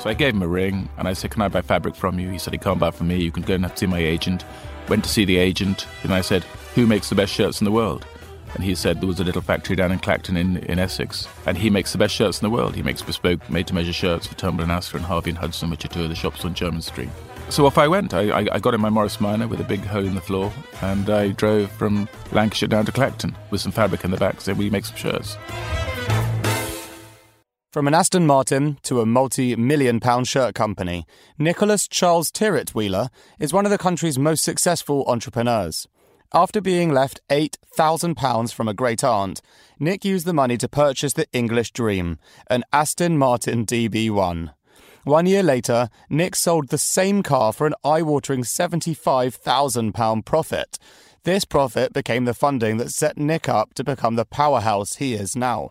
So I gave him a ring and I said, Can I buy fabric from you? He said, He can't buy from me. You can go and see my agent. Went to see the agent and I said, Who makes the best shirts in the world? And he said there was a little factory down in Clacton in, in Essex. And he makes the best shirts in the world. He makes bespoke, made to measure shirts for Turnbull and Asser and Harvey and Hudson, which are two of the shops on Jermyn Street. So off I went. I, I, I got in my Morris Minor with a big hole in the floor and I drove from Lancashire down to Clacton with some fabric in the back, saying, Will you make some shirts? From an Aston Martin to a multi million pound shirt company, Nicholas Charles Tyrwhitt Wheeler is one of the country's most successful entrepreneurs. After being left £8,000 from a great aunt, Nick used the money to purchase the English dream, an Aston Martin DB1. One year later, Nick sold the same car for an eye watering £75,000 profit. This profit became the funding that set Nick up to become the powerhouse he is now.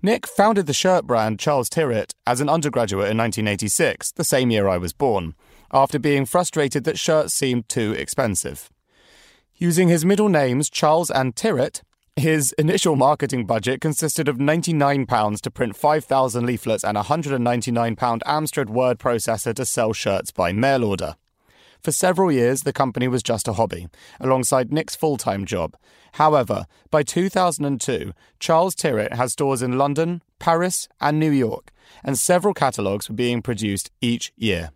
Nick founded the shirt brand Charles Tyrwhitt as an undergraduate in 1986, the same year I was born, after being frustrated that shirts seemed too expensive. Using his middle names, Charles and Tyrwhitt, his initial marketing budget consisted of £99 to print 5,000 leaflets and a £199 Amstrad word processor to sell shirts by mail order. For several years, the company was just a hobby, alongside Nick's full time job. However, by 2002, Charles Tyrwhitt has stores in London, Paris, and New York, and several catalogues were being produced each year.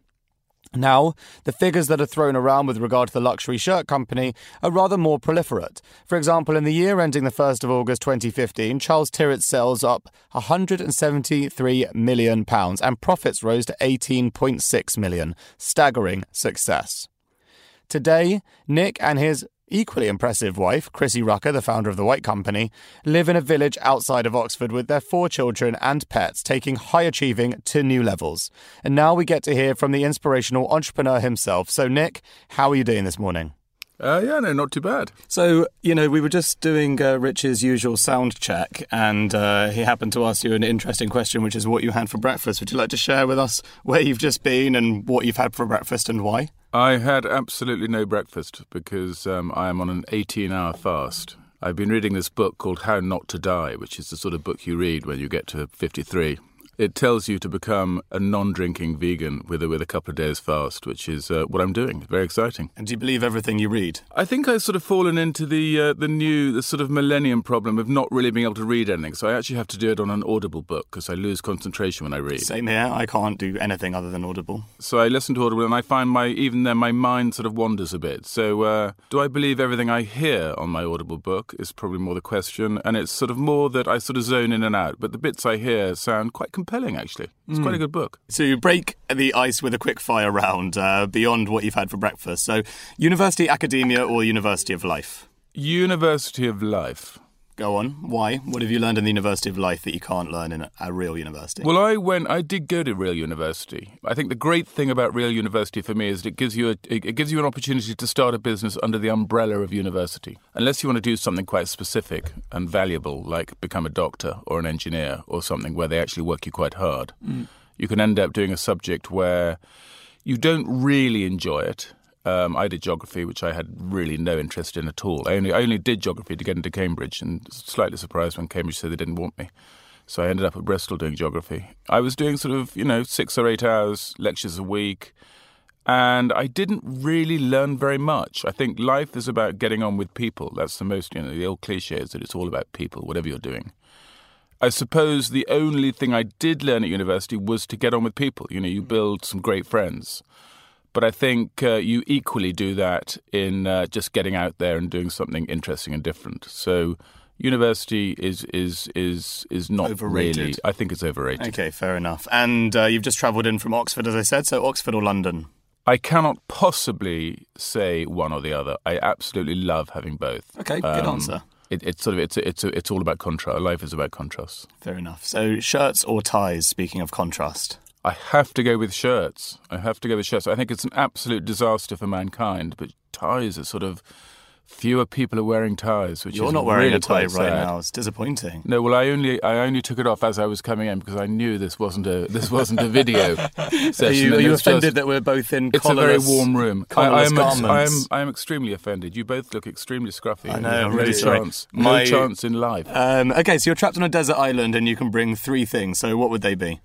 Now, the figures that are thrown around with regard to the luxury shirt company are rather more proliferate. For example, in the year ending the 1st of August 2015, Charles Tyrwhitt sells up £173 million and profits rose to £18.6 million. Staggering success. Today, Nick and his equally impressive wife, Chrissy Rucker, the founder of the White Company, live in a village outside of Oxford with their four children and pets, taking high achieving to new levels. And now we get to hear from the inspirational entrepreneur himself. So, Nick, how are you doing this morning? Uh, yeah, no, not too bad. So, you know, we were just doing uh, Rich's usual sound check, and uh, he happened to ask you an interesting question, which is what you had for breakfast. Would you like to share with us where you've just been and what you've had for breakfast and why? I had absolutely no breakfast because um, I am on an 18 hour fast. I've been reading this book called How Not to Die, which is the sort of book you read when you get to 53 it tells you to become a non-drinking vegan with a, with a couple of days fast, which is uh, what I'm doing. Very exciting. And do you believe everything you read? I think I've sort of fallen into the uh, the new the sort of millennium problem of not really being able to read anything. So I actually have to do it on an Audible book because I lose concentration when I read. Same here. I can't do anything other than Audible. So I listen to Audible and I find my even then my mind sort of wanders a bit. So uh, do I believe everything I hear on my Audible book is probably more the question, and it's sort of more that I sort of zone in and out. But the bits I hear sound quite compelling, actually. It's mm. quite a hmm. good book. So you break the ice with a quick fire round uh, beyond what you've had for breakfast. So, university, academia, or university of life? University of life. Go on. Why? What have you learned in the University of Life that you can't learn in a real university? Well, I went. I did go to real university. I think the great thing about real university for me is it gives you a, it gives you an opportunity to start a business under the umbrella of university. Unless you want to do something quite specific and valuable, like become a doctor or an engineer or something where they actually work you quite hard, mm. you can end up doing a subject where you don't really enjoy it um, I did geography, which I had really no interest in at all. I only, I only did geography to get into Cambridge, and slightly surprised when Cambridge said they didn't want me. So I ended up at Bristol doing geography. I was doing sort of, you know, six or eight hours lectures a week, and I didn't really learn very much. I think life is about getting on with people. That's the most, you know, the old cliche is that it's all about people, whatever you're doing. I suppose the only thing I did learn at university was to get on with people. You know, you build some great friends. But I think uh, you equally do that in uh, just getting out there and doing something interesting and different. So university is is is is not overrated. really. I think it's overrated. Okay, fair enough. And uh, you've just travelled in from Oxford, as I said. So Oxford or London? I cannot possibly say one or the other. I absolutely love having both. Okay, good um, answer. It, it's sort of it's it's it's all about contrast. Life is about contrast. Fair enough. So shirts or ties? Speaking of contrast. I have to go with shirts. I have to go with shirts. I think it's an absolute disaster for mankind, but ties are sort of fewer people are wearing ties, which you're is not wearing really a tie right now. It's disappointing. No, well, I only I only took it off as I was coming in because I knew this wasn't a this wasn't a video session. Are you, are you offended just, that we're both in? It's a very warm room. I, am garments. I am I am extremely offended. You both look extremely scruffy. I know. I'm really sorry. chance. My, no chance in life. Um, okay, so you're trapped on a desert island and you can bring three things. So what would they be?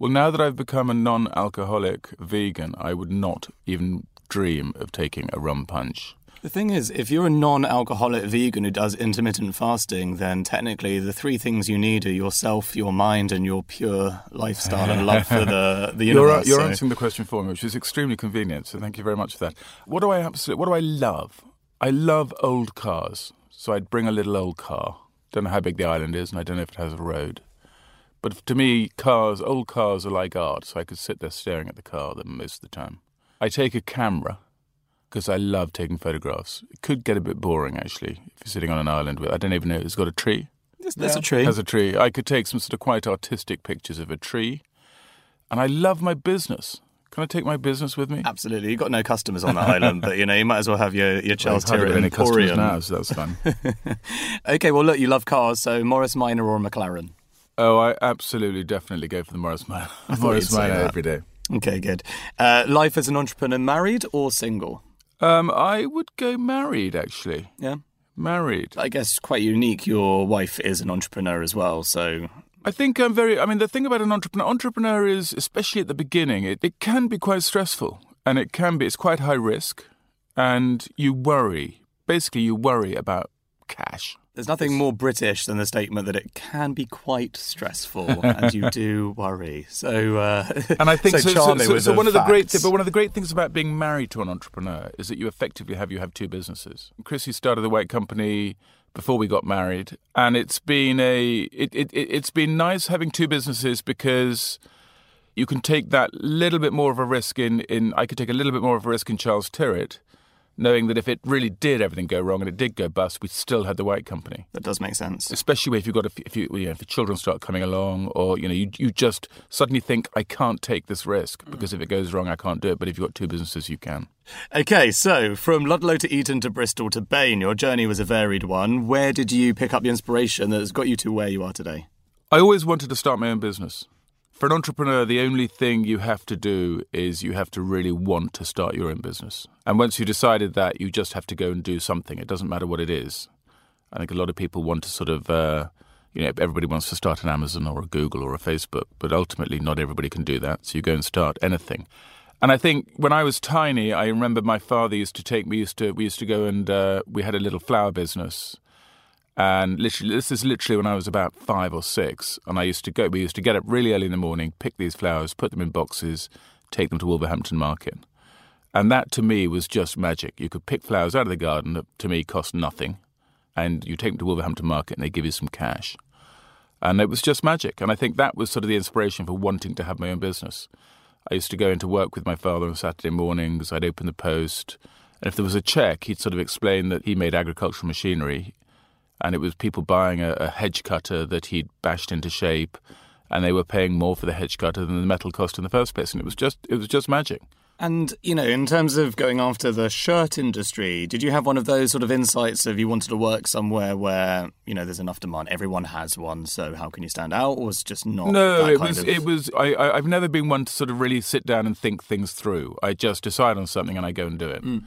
Well, now that I've become a non alcoholic vegan, I would not even dream of taking a rum punch. The thing is, if you're a non alcoholic vegan who does intermittent fasting, then technically the three things you need are yourself, your mind, and your pure lifestyle and love for the, the universe. You're, you're so- answering the question for me, which is extremely convenient, so thank you very much for that. What do I absolutely, what do I love? I love old cars, so I'd bring a little old car. Don't know how big the island is, and I don't know if it has a road. But to me, cars, old cars are like art, so I could sit there staring at the car them most of the time. I take a camera because I love taking photographs. It could get a bit boring actually if you're sitting on an island with I don't even know it's got a tree. There's, there's a tree. Has a tree. I could take some sort of quite artistic pictures of a tree, and I love my business. Can I take my business with me? Absolutely. You've got no customers on that island, but you know, you might as well have your, your Charles I've hardly Tyrwhitt got any customers now, so that's fun. Okay, well, look, you love cars, so Morris Minor or McLaren? Oh, I absolutely, definitely go for the Morris Minor. Morris Minor every day. Okay, good. Uh, life as an entrepreneur, married or single? Um, I would go married, actually. Yeah. Married. I guess quite unique. Your wife is an entrepreneur as well, so I think I'm very. I mean, the thing about an entrepreneur, entrepreneur is, especially at the beginning, it, it can be quite stressful, and it can be. It's quite high risk, and you worry. Basically, you worry about cash. There's nothing more British than the statement that it can be quite stressful, and you do worry. So, uh, And I think so. so, so, so one of the great, facts. thi- but one of the great things about being married to an entrepreneur is that you effectively have you have two businesses. Chrissy started the White Company before we got married, and it's been a it, it, it it's been nice having two businesses because you can take that little bit more of a risk in in I could take a little bit more of a risk in Charles Tyrwhitt, knowing that if it really did everything go wrong and it did go bust, we still had the White Company that does make sense. especially if you've got a, if you, you know, if your children start coming along, or you know, you you just suddenly think I can't take this risk mm. because if it goes wrong, I can't do it. But if you've got two businesses, you can. Okay, so from Ludlow to Eton to Bristol to Bain, your journey was a varied one. Where did you pick up the inspiration that has got you to where you are today? I always wanted to start my own business. For an entrepreneur, the only thing you have to do is you have to really want to start your own business. And once you decided that, you just have to go and do something. It doesn't matter what it is. I think a lot of people want to sort of, uh, you know, everybody wants to start an Amazon or a Google or a Facebook, but ultimately not everybody can do that. So you go and start anything. And I think when I was tiny, I remember my father used to take me. Used to we used to go and uh, we had a little flower business, and literally, this is literally when I was about five or six. And I used to go, we used to get up really early in the morning, pick these flowers, put them in boxes, take them to Wolverhampton Market. And that to me was just magic. You could pick flowers out of the garden that to me cost nothing. And you take them to Wolverhampton Market and they give you some cash. And it was just magic. And I think that was sort of the inspiration for wanting to have my own business. I used to go into work with my father on Saturday mornings. I'd open the post. And if there was a check, he'd sort of explain that he made agricultural machinery and it was people buying a, a hedge cutter that he'd bashed into shape, and they were paying more for the hedge cutter than the metal cost in the first place, and it was just it was just magic. And, you know, in terms of going after the shirt industry, did you have one of those sort of insights of you wanted to work somewhere where, you know, there's enough demand? Everyone has one, so how can you stand out? Or was it just not No, that it kind was of... it was. I, I I've never been one to sort of really sit down and think things through. I just decide on something and I go and do it. Mm.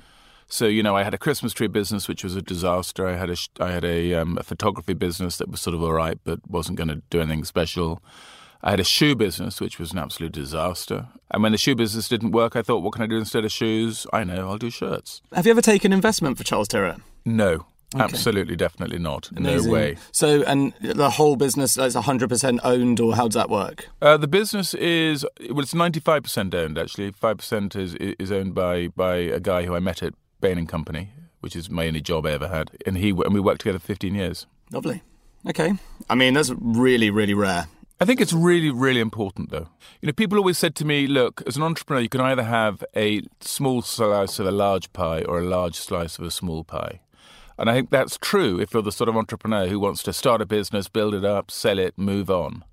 So you know, I had a Christmas tree business which was a disaster. I had a I had a, um, a photography business that was sort of all right, but wasn't going to do anything special. I had a shoe business which was an absolute disaster. And when the shoe business didn't work, I thought, what can I do instead of shoes? I know, I'll do shirts. Have you ever taken investment for Charles Tyrwhitt? No, absolutely, definitely not. Amazing. No way. So, and the whole business is 100% owned, or how does that work? Uh, the business is well, it's ninety five percent owned. Actually, five percent is is owned by by a guy who I met at Bain and Company, which is my only job I ever had, and he and we worked together for fifteen years. Lovely. Okay. I mean, that's really, really rare. I think it's really, really important, though. You know, people always said to me, "Look, as an entrepreneur, you can either have a small slice of a large pie or a large slice of a small pie." And I think that's true if you're the sort of entrepreneur who wants to start a business, build it up, sell it, move on.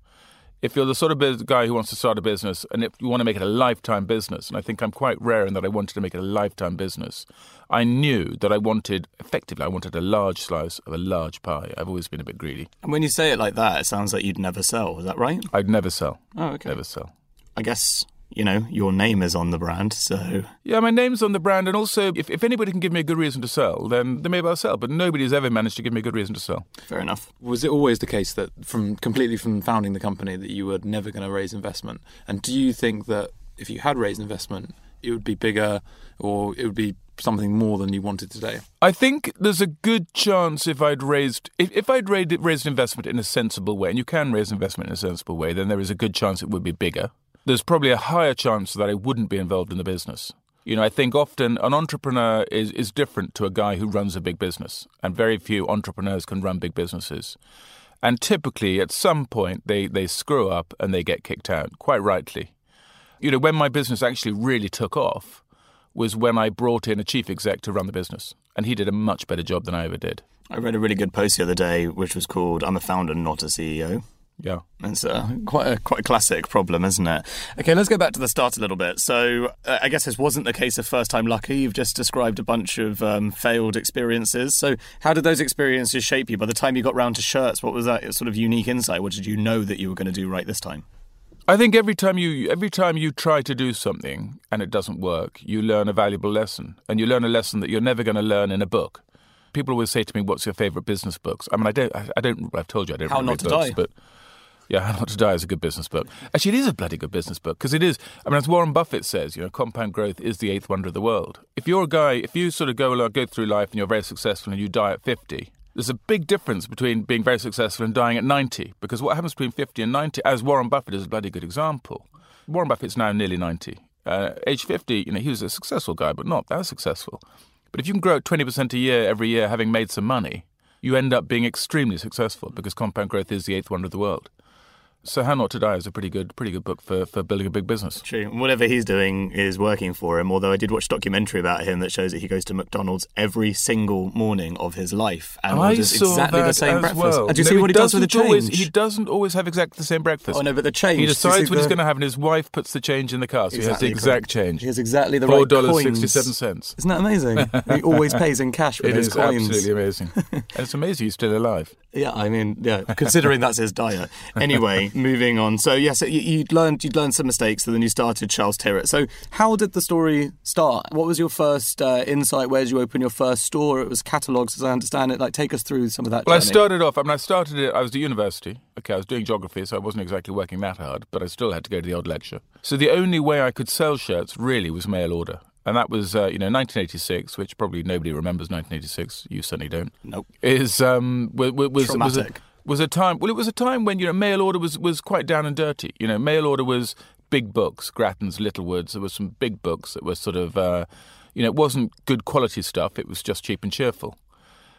If you're the sort of guy who wants to start a business and if you want to make it a lifetime business, and I think I'm quite rare in that I wanted to make it a lifetime business, I knew that I wanted, effectively, I wanted a large slice of a large pie. I've always been a bit greedy. And when you say it like that, it sounds like you'd never sell. Is that right? I'd never sell. Oh, okay. Never sell. I guess you know, your name is on the brand, so. Yeah, my name's on the brand, and also, if, if anybody can give me a good reason to sell, then they may well sell, but nobody's ever managed to give me a good reason to sell. Fair enough. Was it always the case that, from completely from founding the company, that you were never going to raise investment? And do you think that if you had raised investment, it would be bigger or it would be something more than you wanted today? I think there's a good chance if I'd raised if, if I'd raised, raised investment in a sensible way, and you can raise investment in a sensible way, then there is a good chance it would be bigger there's probably a higher chance that I wouldn't be involved in the business. You know, I think often an entrepreneur is, is different to a guy who runs a big business, and very few entrepreneurs can run big businesses. And typically, at some point, they, they screw up and they get kicked out, quite rightly. You know, when my business actually really took off was when I brought in a chief exec to run the business, and he did a much better job than I ever did. I read a really good post the other day, which was called I'm a founder, not a CEO. Yeah, it's uh, quite a quite a classic problem, isn't it? Okay, let's go back to the start a little bit. So, uh, I guess this wasn't the case of first time lucky. You've just described a bunch of um, failed experiences. So, how did those experiences shape you? By the time you got round to shirts, what was that sort of unique insight? What did you know that you were going to do right this time? I think every time you every time you try to do something and it doesn't work, you learn a valuable lesson, and you learn a lesson that you're never going to learn in a book. People always say to me, "What's your favorite business books?" I mean, I don't, I, don't. I've told you I don't. How read not to books, die. but yeah, How Not to Die is a good business book. Actually, it is a bloody good business book because it is. I mean, as Warren Buffett says, you know, compound growth is the eighth wonder of the world. If you're a guy, if you sort of go along, go through life and you're very successful and you die at 50, there's a big difference between being very successful and dying at 90 because what happens between 50 and 90, as Warren Buffett is a bloody good example. Warren Buffett's now nearly 90. Uh, age 50, you know, he was a successful guy, but not that successful. But if you can grow at 20% a year every year having made some money, you end up being extremely successful because compound growth is the eighth wonder of the world. So How Not to Die is a pretty good, pretty good book for, for building a big business. True. Whatever he's doing is working for him. Although I did watch a documentary about him that shows that he goes to McDonald's every single morning of his life and I orders exactly the same breakfast. Well. And do you no, see what he does with the change? Always, he doesn't always have exactly the same breakfast. Oh no, but the change. He decides what the... he's going to have, and his wife puts the change in the car, so exactly he has the exact change. He has exactly the Four right dollars sixty-seven cents. Isn't that amazing? he always pays in cash with it his is coins. absolutely amazing, and it's amazing he's still alive. Yeah, I mean, yeah, considering that's his diet. Anyway, moving on. So yes, you, would learned you'd learned some mistakes, and then you started Charles Tyrwhitt. So how did the story start? What was your first uh, insight? Where did you open your first store? It was catalogs, as I understand it. Like, take us through some of that. Well, journey. I started off. I mean, I started it. I was at university. Okay, I was doing geography, so I wasn't exactly working that hard, but I still had to go to the odd lecture. So the only way I could sell shirts really was mail order. And that was, uh, you know, 1986, which probably nobody remembers 1986. You certainly don't. Nope. Is um, was, was, was a, was a time. Well, it was a time when you know mail order was was quite down and dirty. You know, mail order was big books, Grattan's, Littlewoods. There were some big books that were sort of, uh, you know, it wasn't good quality stuff. It was just cheap and cheerful.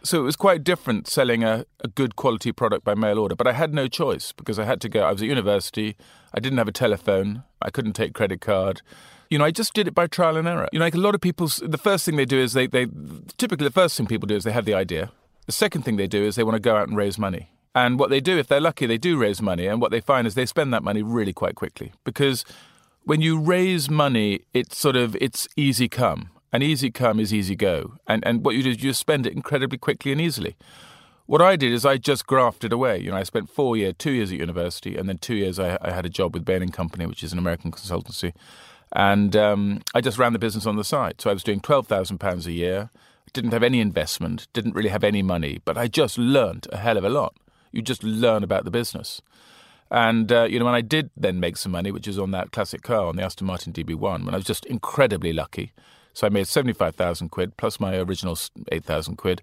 So it was quite different selling a, a good quality product by mail order. But I had no choice because I had to go. I was at university. I didn't have a telephone. I couldn't take credit card. You know, I just did it by trial and error. You know, like a lot of people, the first thing they do is they, they typically the first thing people do is they have the idea. The second thing they do is they want to go out and raise money. And what they do, if they're lucky, they do raise money. And what they find is they spend that money really quite quickly because when you raise money, it's sort of it's easy come, and easy come is easy go. And and what you do is you spend it incredibly quickly and easily. What I did is I just grafted away. You know, I spent four years, two years at university, and then two years I, I had a job with Bain and Company, which is an American consultancy, and um, I just ran the business on the side. So I was doing twelve thousand pounds a year. Didn't have any investment. Didn't really have any money, but I just learned a hell of a lot. You just learn about the business. And, uh, you know, when I did then make some money, which is on that classic car, on the Aston Martin DB1, when I was just incredibly lucky. So I made 75,000 quid plus my original 8,000 quid.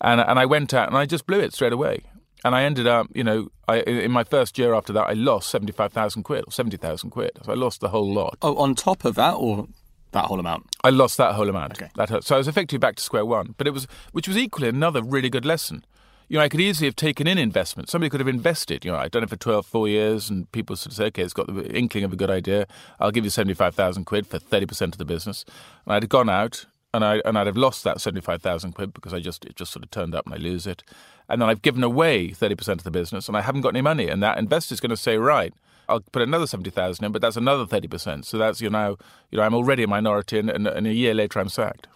And, and I went out and I just blew it straight away. And I ended up, you know, I, in my first year after that, I lost 75,000 quid or 70,000 quid. So I lost the whole lot. Oh, on top of that or that whole amount? I lost that whole amount. Okay. That. So I was effectively back to square one. But it was, which was equally another really good lesson you know, I could easily have taken in investment. Somebody could have invested. You know, I'd done it for 12, four years, and people sort of say, okay, it's got the inkling of a good idea. I'll give you 75,000 quid for 30% of the business. And I'd have gone out and, I, and I'd have lost that 75,000 quid because I just, it just sort of turned up and I lose it. And then I've given away 30% of the business and I haven't got any money. And that investor's going to say, right, I'll put another 70,000 in, but that's another 30%. So that's, you know, you know I'm already a minority and, and, and a year later I'm sacked.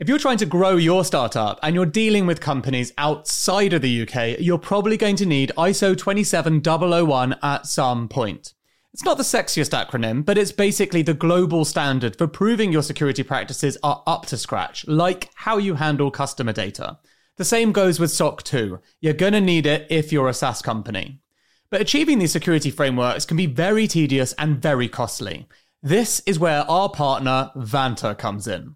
If you're trying to grow your startup and you're dealing with companies outside of the UK, you're probably going to need ISO 27001 at some point. It's not the sexiest acronym, but it's basically the global standard for proving your security practices are up to scratch, like how you handle customer data. The same goes with SOC 2. You're going to need it if you're a SaaS company. But achieving these security frameworks can be very tedious and very costly. This is where our partner, Vanta, comes in.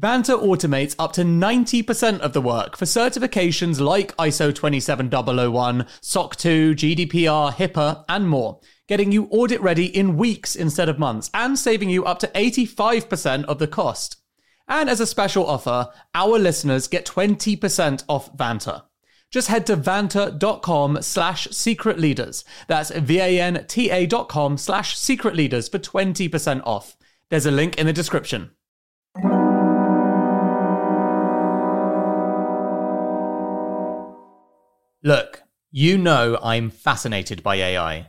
Vanta automates up to 90% of the work for certifications like ISO 27001, SOC 2, GDPR, HIPAA, and more, getting you audit ready in weeks instead of months, and saving you up to 85% of the cost. And as a special offer, our listeners get 20% off Vanta. Just head to vanta.com slash secret leaders. That's V-A-N-T-A dot com slash secret leaders for 20% off. There's a link in the description. Look, you know I'm fascinated by AI,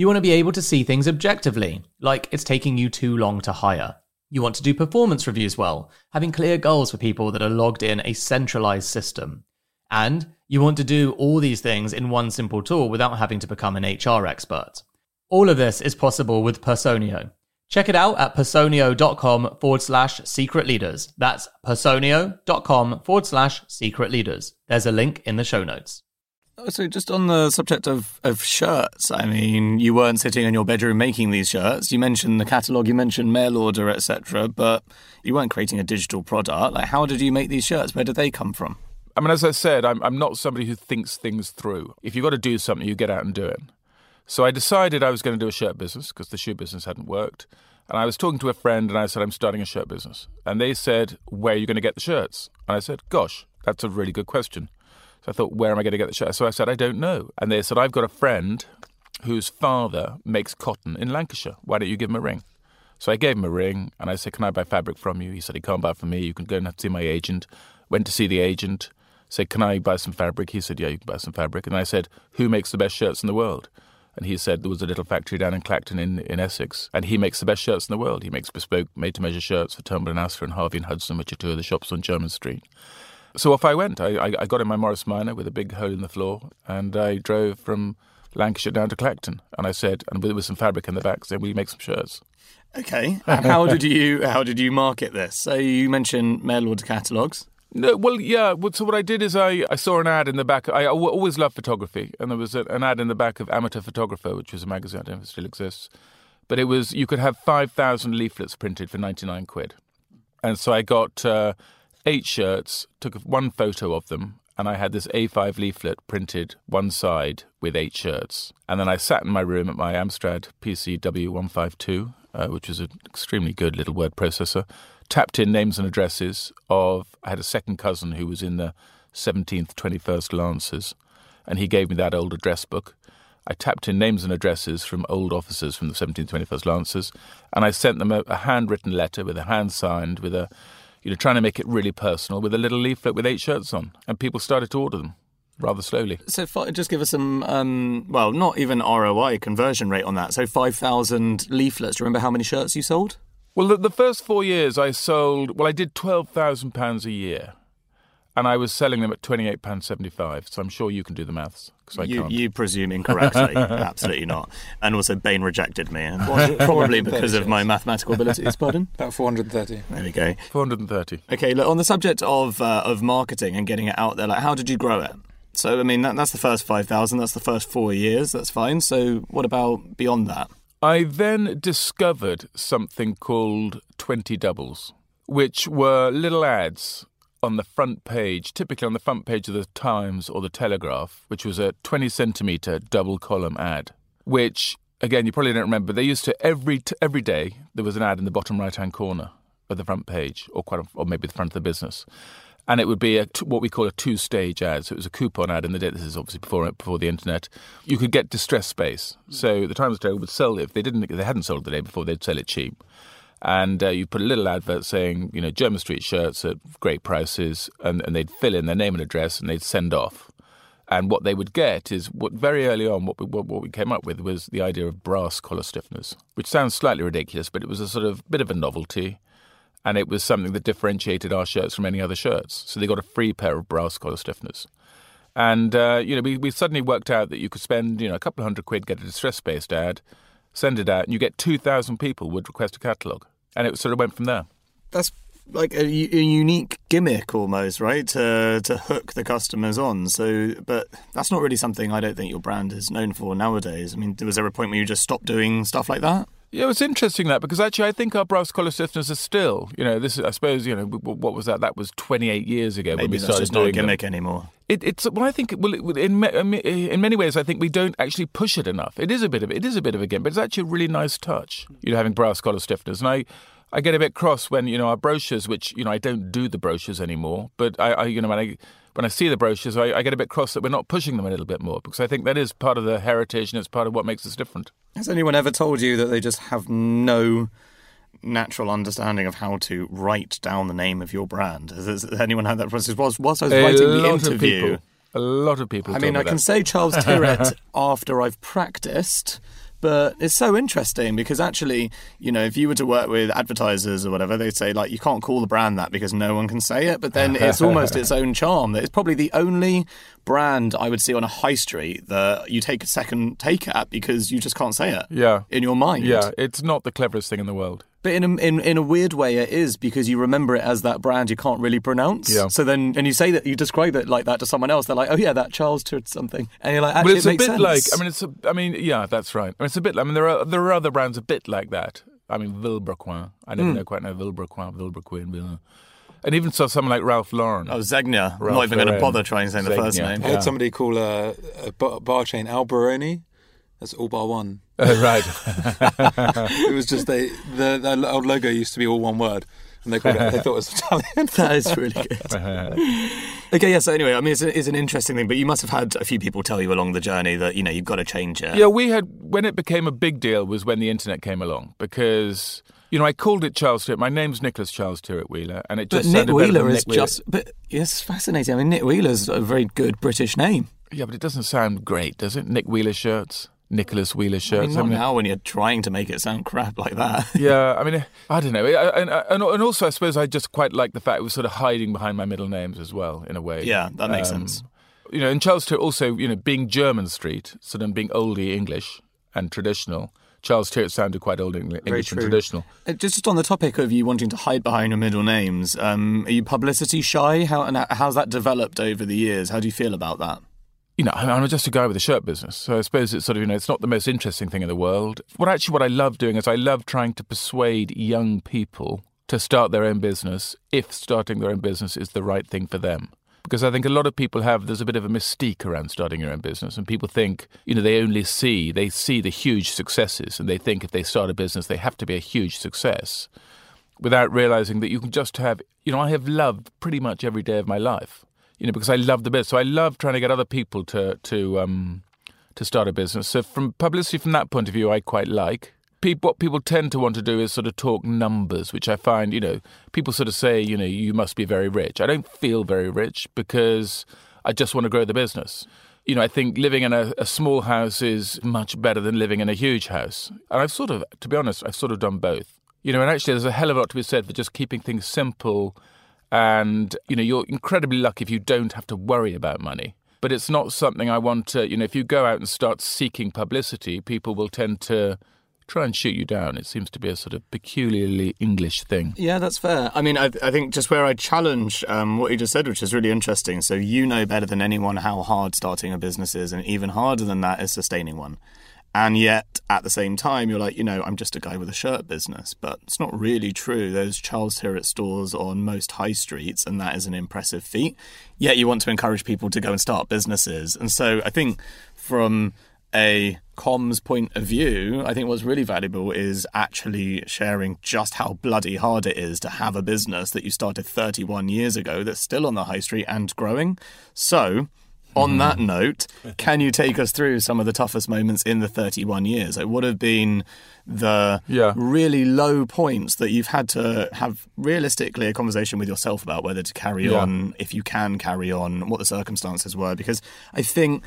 You want to be able to see things objectively, like it's taking you too long to hire. You want to do performance reviews well, having clear goals for people that are logged in a centralized system. And you want to do all these things in one simple tool without having to become an HR expert. All of this is possible with Personio. Check it out at personio.com forward slash secret leaders. That's personio.com forward slash secret leaders. There's a link in the show notes. Oh, so, just on the subject of, of shirts, I mean, you weren't sitting in your bedroom making these shirts. You mentioned the catalogue, you mentioned mail order, etc., but you weren't creating a digital product. Like, how did you make these shirts? Where did they come from? I mean, as I said, I'm, I'm not somebody who thinks things through. If you've got to do something, you get out and do it. So I decided I was going to do a shirt business because the shoe business hadn't worked. And I was talking to a friend and I said, I'm starting a shirt business. And they said, Where are you going to get the shirts? And I said, Gosh, that's a really good question. So I thought, where am I going to get the shirt? So I said, I don't know. And they said, I've got a friend whose father makes cotton in Lancashire. Why don't you give him a ring? So I gave him a ring and I said, Can I buy fabric from you? He said, He can't buy from me. You can go and see my agent. Went to see the agent, said, Can I buy some fabric? He said, Yeah, you can buy some fabric. And I said, Who makes the best shirts in the world? And he said there was a little factory down in Clacton in, in Essex, and he makes the best shirts in the world. He makes bespoke, made to measure shirts for Turnbull and Asser and Harvey and Hudson, which are two of the shops on Jermyn Street. So off I went. I, I, got in my Morris Minor with a big hole in the floor, and I drove from Lancashire down to Clacton. And I said, and with, with some fabric in the back, said, "Will you make some shirts?" Okay. how did you how did you market this? So you mentioned mail order catalogs. No, well, yeah. So what I did is I, I saw an ad in the back. I always loved photography, and there was an ad in the back of Amateur Photographer, which was a magazine. I don't know if it still exists, but it was you could have five thousand leaflets printed for ninety nine quid, and so I got uh, eight shirts, took one photo of them, and I had this A5 leaflet printed one side with eight shirts. And then I sat in my room at my Amstrad PCW152, uh, which was an extremely good little word processor, tapped in names and addresses of. I had a second cousin who was in the 17th, 21st Lancers, and he gave me that old address book. I tapped in names and addresses from old officers from the 17th, 21st Lancers, and I sent them a, a handwritten letter with a hand signed with a you know, trying to make it really personal with a little leaflet with eight shirts on, and people started to order them rather slowly. So just give us some, um, well, not even ROI conversion rate on that. So 5,000 leaflets. Do you remember how many shirts you sold? Well, the, the first four years I sold, well, I did £12,000 a year and I was selling them at £28.75. So I'm sure you can do the maths. I you, you presume incorrectly. Absolutely not. And also, Bain rejected me, probably because of my mathematical abilities. Pardon? About 430. There we go. 430. Okay, look, on the subject of, uh, of marketing and getting it out there, like, how did you grow it? So, I mean, that, that's the first 5,000, that's the first four years, that's fine. So, what about beyond that? I then discovered something called 20 doubles, which were little ads on the front page, typically on the front page of the Times or the Telegraph, which was a 20 centimetre double column ad, which, again, you probably don't remember, they used to every, every day there was an ad in the bottom right hand corner of the front page, or quite, or maybe the front of the business. and it would be a, what we call a two-stage ad. So it was a coupon ad in the day. This is obviously before before the internet. You could get distress space. So the Times Herald would oh, sell it if they didn't if they hadn't sold it the day before. They'd sell it cheap, and uh, you put a little advert saying you know Jermyn Street shirts at great prices, and, and they'd fill in their name and address, and they'd send off. And what they would get is what very early on, what we, what, what we came up with was the idea of brass collar stiffeners, which sounds slightly ridiculous, but it was a sort of bit of a novelty and it was something that differentiated our shirts from any other shirts. So they got a free pair of brass collar stiffeners. And, uh, you know, we, we suddenly worked out that you could spend, you know, a couple of hundred quid, get a distress-based ad, send it out, and you get 2,000 people would request a catalogue. And it sort of went from there. That's like a, a, unique gimmick almost, right? To to hook the customers on. So, but that's not really something I don't think your brand is known for nowadays. I mean, was there a point where you just stopped doing stuff like that? Yeah, it's interesting that because actually I think our brass collar stiffeners are still, you know, this I suppose, you know, what was that? That was 28 years ago Maybe when we started just not a doing gimmick them. anymore. It, it's well, I think well, in in many ways, I think we don't actually push it enough. It is a bit of it is a bit of a gimmick, but it's actually a really nice touch. You know, having brass collar stiffeners, and I. I get a bit cross when you know our brochures, which you know I don't do the brochures anymore. But I, I you know when I when I see the brochures, I, I, get a bit cross that we're not pushing them a little bit more because I think that is part of the heritage and it's part of what makes us different. Has anyone ever told you that they just have no natural understanding of how to write down the name of your brand? Has, anyone had that process? Whilst, whilst I was a writing the interview, a lot of people. I mean, I that. can say Charles Tyrwhitt after I've practiced. But it's so interesting because actually, you know, if you were to work with advertisers or whatever, they'd say like you can't call the brand that because no one can say it. But then it's almost its own charm. That it's probably the only brand I would see on a high street that you take a second take at because you just can't say it. Yeah. In your mind. Yeah, it's not the cleverest thing in the world. But in a, in in a weird way, it is because you remember it as that brand you can't really pronounce. Yeah. So then, and you say that you describe it like that to someone else, they're like, "Oh yeah, that Charles Tyrwhitt something," and you're like, "Actually, well, it's it a bit sense. like. I mean, it's. A, I mean, yeah, that's right. I mean, it's a bit. I mean, there are there are other brands a bit like that. I mean, Vilebrequin. I never Mm. know quite know Vilebrequin, Vilebrequin, Vil- and even so, someone like Ralph Lauren. Oh, Zegna. I'm Ralph not even going to bother trying to say the first Zegna. name. I Yeah. had somebody call a, a bar bar chain Alberoni. That's all bar one. Uh, right. It was just they the, the old logo used to be all one word, and they called it. They thought it was Italian. That is really good. okay, yeah. So anyway, I mean, it's, a, it's an interesting thing, but you must have had a few people tell you along the journey that you know you've got to change it. Yeah, we had when it became a big deal was when the internet came along because you know I called it Charles Tyrwhitt. My name's Nicholas Charles Tyrwhitt Wheeler, and it But just Nick Wheeler is Nick Wheeler. just. But it's fascinating. I mean, Nick Wheeler's a very good British name. yeah, but it doesn't sound great, does it? Nick Wheeler shirts, Nicholas Wheeler I shirts. mean, not now when you're trying to make it sound crap like that. yeah, I mean, I don't know, and, and and also I suppose I just quite like the fact it was sort of hiding behind my middle names as well in a way. yeah, that makes Um, sense. You know, and Charles Tyrwhitt also, you know, being Jermyn Street, sort of being oldie English and traditional. Charles Tyrwhitt sounded quite old Engli- English and true. traditional. Uh, Just on the topic of you wanting to hide behind your middle names, um, are you publicity shy? How and how's that developed over the years? How do you feel about that? You know, I'm just a guy with a shirt business, so I suppose it's sort of you know, it's not the most interesting thing in the world. What actually, what I love doing is I love trying to persuade young people to start their own business if starting their own business is the right thing for them. Because I think a lot of people have there's a bit of a mystique around starting your own business, and people think you know they only see they see the huge successes, and they think if they start a business they have to be a huge success, without realizing that you can just have you know I have loved pretty much every day of my life you know, because I love the business. So I love trying to get other people to to um, to start a business. So from publicity, from that point of view, I quite like. People, what people tend to want to do is sort of talk numbers, which I find, you know, people sort of say, you know, you must be very rich. I don't feel very rich because I just want to grow the business. You know, I think living in a, a small house is much better than living in a huge house. And I've sort of, to be honest, I've sort of done both. You know, and actually, there's a hell of a lot to be said for just keeping things simple and you know you're incredibly lucky if you don't have to worry about money but it's not something i want to you know if you go out and start seeking publicity people will tend to try and shoot you down it seems to be a sort of peculiarly english thing Yeah, that's fair. I mean, I, I think just where I challenge um, what you just said, which is really interesting. So you know better than anyone how hard starting a business is, and even harder than that is sustaining one. And yet, at the same time, you're like, you know, I'm just a guy with a shirt business. But it's not really true. There's Charles Tyrwhitt stores on most high streets, and that is an impressive feat. Yet you want to encourage people to go and start businesses. And so I think from a comms point of view, I think what's really valuable is actually sharing just how bloody hard it is to have a business that you started 31 years ago that's still on the high street and growing. So, on that note, can you take us through some of the toughest moments in the 31 years? It would have been the Yeah. really low points that you've had to have realistically a conversation with yourself about whether to carry Yeah. on, if you can carry on, what the circumstances were, because I think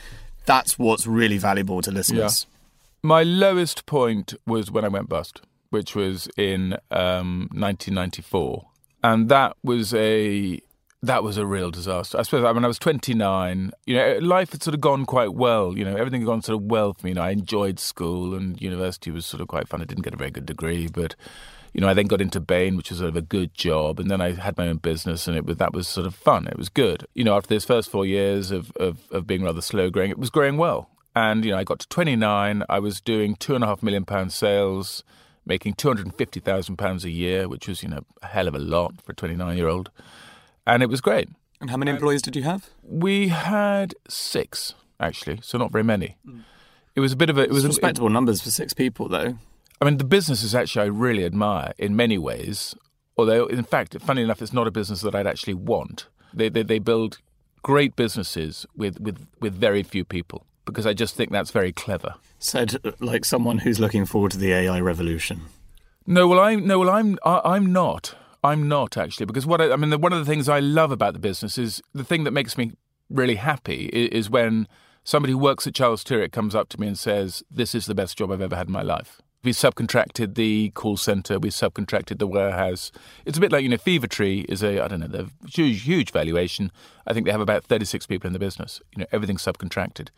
that's what's really valuable to listeners. My lowest point was when I went bust, which was in um, 1994, and that was a that was a real disaster. I suppose mean I was 29. You know, life had sort of gone quite well. You know, everything had gone sort of well for me. You know, I enjoyed school and university was sort of quite fun. I didn't get a very good degree, but you know, I then got into Bain, which was sort of a good job, and then I had my own business, and it was that was sort of fun. It was good. You know, after those first four years of of, of being rather slow growing, it was growing well. And you know, I got to 29. I was doing two and a half million pound sales, making 250 thousand pounds a year, which was you know a hell of a lot for a 29 year old, and it was great. And how many employees did you have? We had six actually, so not very many. It was a bit of a. It was a, respectable numbers for six people, though. I mean, the businesses actually I really admire in many ways. Although, in fact, funny enough, it's not a business that I'd actually want. They they, they build great businesses with, with, with very few people because I just think that's very clever. Said uh, like someone who's looking forward to the AI revolution. No, well, I'm no, well, I'm I, I'm not. I'm not actually because what I, I mean, the, one of the things I love about the business is the thing that makes me really happy is, is when somebody who works at Charles Tyrwhitt comes up to me and says, "This is the best job I've ever had in my life." We subcontracted the call center. We subcontracted the warehouse. It's a bit like you know, Fever Tree is a I don't know, they're huge, huge valuation. I think they have about thirty six people in the business. You know, everything's subcontracted,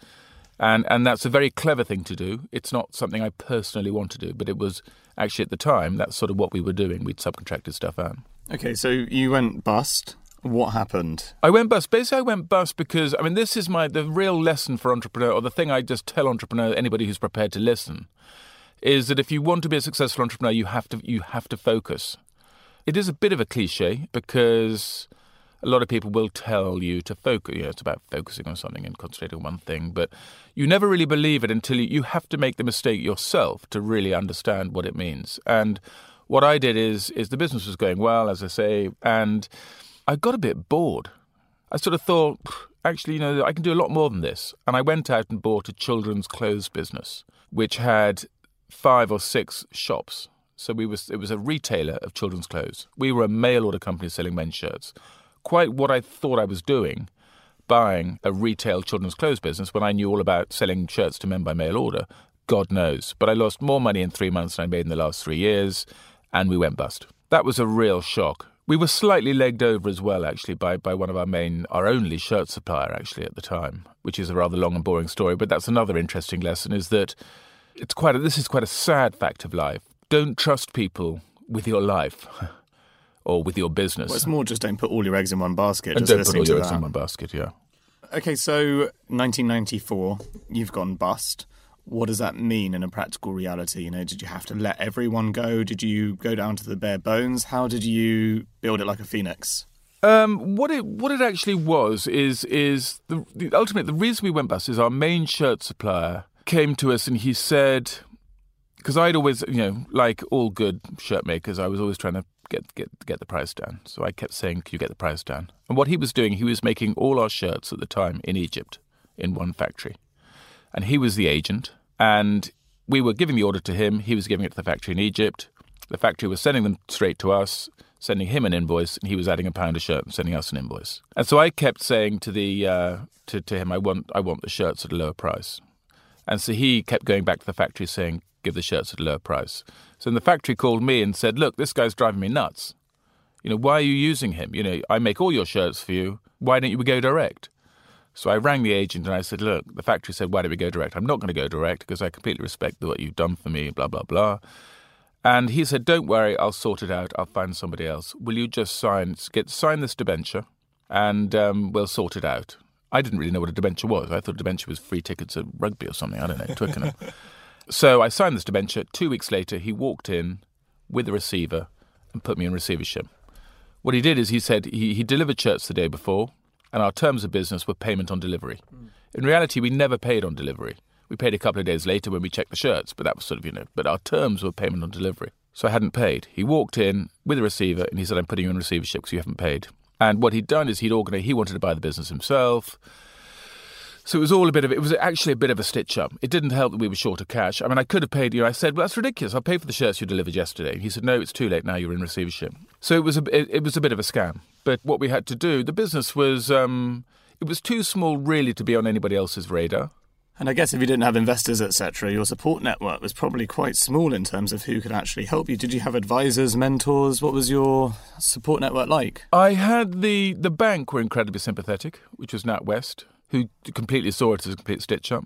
and and that's a very clever thing to do. It's not something I personally want to do, but it was actually at the time that's sort of what we were doing. We'd subcontracted stuff out. Okay, so you went bust. What happened? I went bust. Basically, I went bust because I mean, this is my the real lesson for entrepreneur, or the thing I just tell entrepreneur, anybody who's prepared to listen, is that if you want to be a successful entrepreneur, you have to you have to focus. It is a bit of a cliche because a lot of people will tell you to focus. You know, it's about focusing on something and concentrating on one thing, but you never really believe it until you, you have to make the mistake yourself to really understand what it means. And what I did is is the business was going well, as I say, and I got a bit bored. I sort of thought, actually, you know, I can do a lot more than this. And I went out and bought a children's clothes business, which had five or six shops. So we was it was a retailer of children's clothes. We were a mail order company selling men's shirts. Quite what I thought I was doing, buying a retail children's clothes business when I knew all about selling shirts to men by mail order. God knows. But I lost more money in three months than I made in the last three years, and we went bust. That was a real shock. We were slightly legged over as well, actually, by, by one of our main, our only shirt supplier, actually, at the time, which is a rather long and boring story. But that's another interesting lesson: is that it's quite a, this is quite a sad fact of life. Don't trust people with your life or with your business. Well, it's more just don't put all your eggs in one basket. and just don't put all your eggs that. in one basket. Yeah. Okay, so 1994, you've gone bust. What does that mean in a practical reality? You know, did you have to let everyone go? Did you go down to the bare bones? How did you build it like a phoenix? Um, what it what it actually was is is the, the ultimate the reason we went bust is our main shirt supplier came to us and he said because I'd always you know like all good shirt makers I was always trying to get get get the price down. So I kept saying can you get the price down? And what he was doing he was making all our shirts at the time in Egypt in one factory. And he was the agent and we were giving the order to him. He was giving it to the factory in Egypt. The factory was sending them straight to us sending him an invoice and he was adding a pound a shirt and sending us an invoice. And so I kept saying to the uh, to, to him I want I want the shirts at a lower price. And so he kept going back to the factory saying give the shirts at a lower price so then the factory called me and said look this guy's driving me nuts you know why are you using him you know I make all your shirts for you why don't you go direct so I rang the agent and I said, Look, the factory said, Why don't we go direct? I'm not going to go direct because I completely respect what you've done for me, blah, blah, blah. And he said, Don't worry, I'll sort it out. I'll find somebody else. Will you just sign get sign this debenture and um, we'll sort it out? I didn't really know what a debenture was. I thought a debenture was free tickets at rugby or something. I don't know, Twickenham. so I signed this debenture. Two weeks later, he walked in with a receiver and put me in receivership. What he did is he said he, he delivered shirts the day before, and our terms of business were payment on delivery. Hmm. In reality, we never paid on delivery. We paid a couple of days later when we checked the shirts, but that was sort of, you know, but our terms were payment on delivery. So I hadn't paid. He walked in with a receiver and he said, I'm putting you in receivership because you haven't paid. And what he'd done is he'd organized, he wanted to buy the business himself. So it was all a bit of it was actually a bit of a stitch up. It didn't help that we were short of cash. I mean, I could have paid you. I said, "Well, that's ridiculous. I'll pay for the shirts you delivered yesterday." He said, "No, it's too late now. You're in receivership." So it was a it, it was a bit of a scam. But what we had to do, the business was um, it was too small really to be on anybody else's radar. And I guess if you didn't have investors, etc., your support network was probably quite small in terms of who could actually help you. Did you have advisors, mentors? What was your support network like? I had the the bank were incredibly sympathetic, which was NatWest, who completely saw it as a complete stitch up.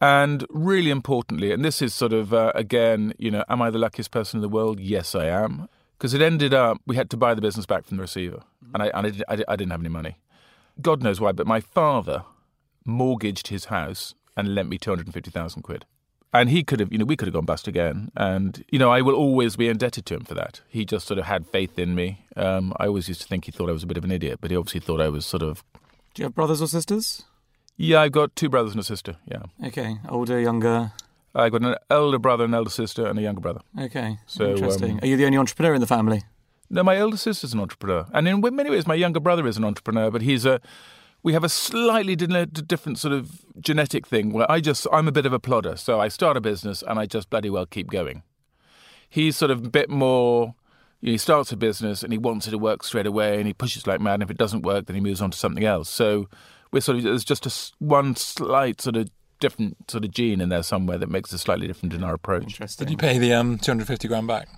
And really importantly, and this is sort of uh, again, you know, am I the luckiest person in the world? Yes, I am, because it ended up we had to buy the business back from the receiver, and I and I, I, I didn't have any money. God knows why, but my father mortgaged his house and lent me 250,000 quid. And he could have, you know, we could have gone bust again. And, you know, I will always be indebted to him for that. He just sort of had faith in me. Um, I always used to think he thought I was a bit of an idiot, but he obviously thought I was sort of. Do you have brothers or sisters? Yeah, I've got two brothers and a sister, yeah. Okay. Older, younger? I've got an elder brother, an elder sister, and a younger brother. Okay. So, Interesting. Um, Are you the only entrepreneur in the family? No, my elder sister's an entrepreneur. And in many ways, my younger brother is an entrepreneur, but he's a we have a slightly different sort of genetic thing where I just I'm a bit of a plodder, so I start a business and I just bloody well keep going. He's sort of a bit more. You know, he starts a business and he wants it to work straight away, and he pushes like mad. And if it doesn't work, then he moves on to something else. So we're sort of there's just a one slight sort of different sort of gene in there somewhere that makes us slightly different in our approach. Interesting. Did you pay the um, 250 grand back?